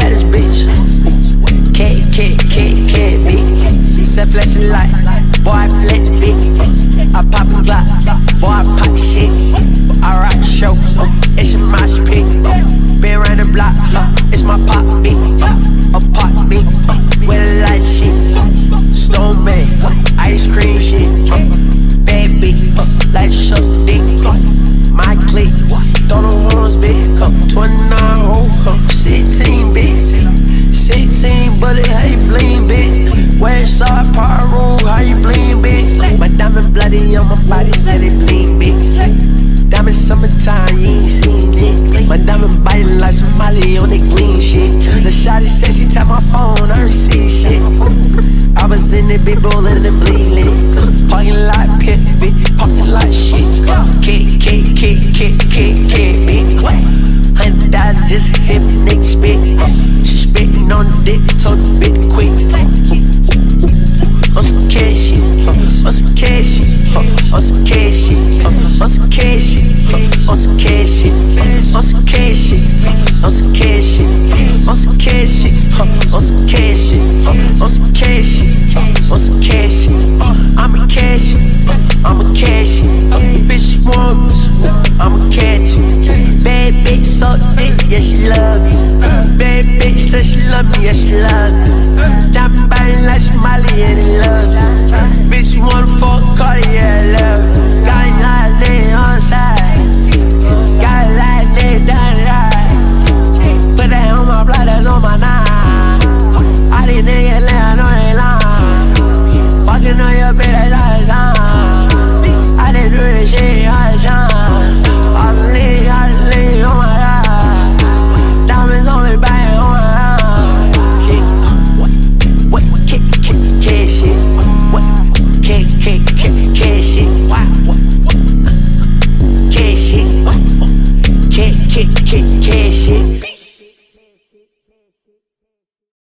baddest bitch. K, K, bitch. Set flashing light, boy, I flex, bitch. I pop a Glock, boy, I pop shit. body, yeah, they bleed big. Diamond summertime, you ain't seen it. My diamond biting like Somali on the green shit. The shotty said she tapped my phone, I ain't shit. I was in the big bowl and them bleeding. Parking lot pit, bitch, parking lot shit. Kick, kick, kick, kick, kick, kick, bitch. Hundred dollars just hit me, next spit. She spitting on the dick, told yeah she love you. kick cash shit.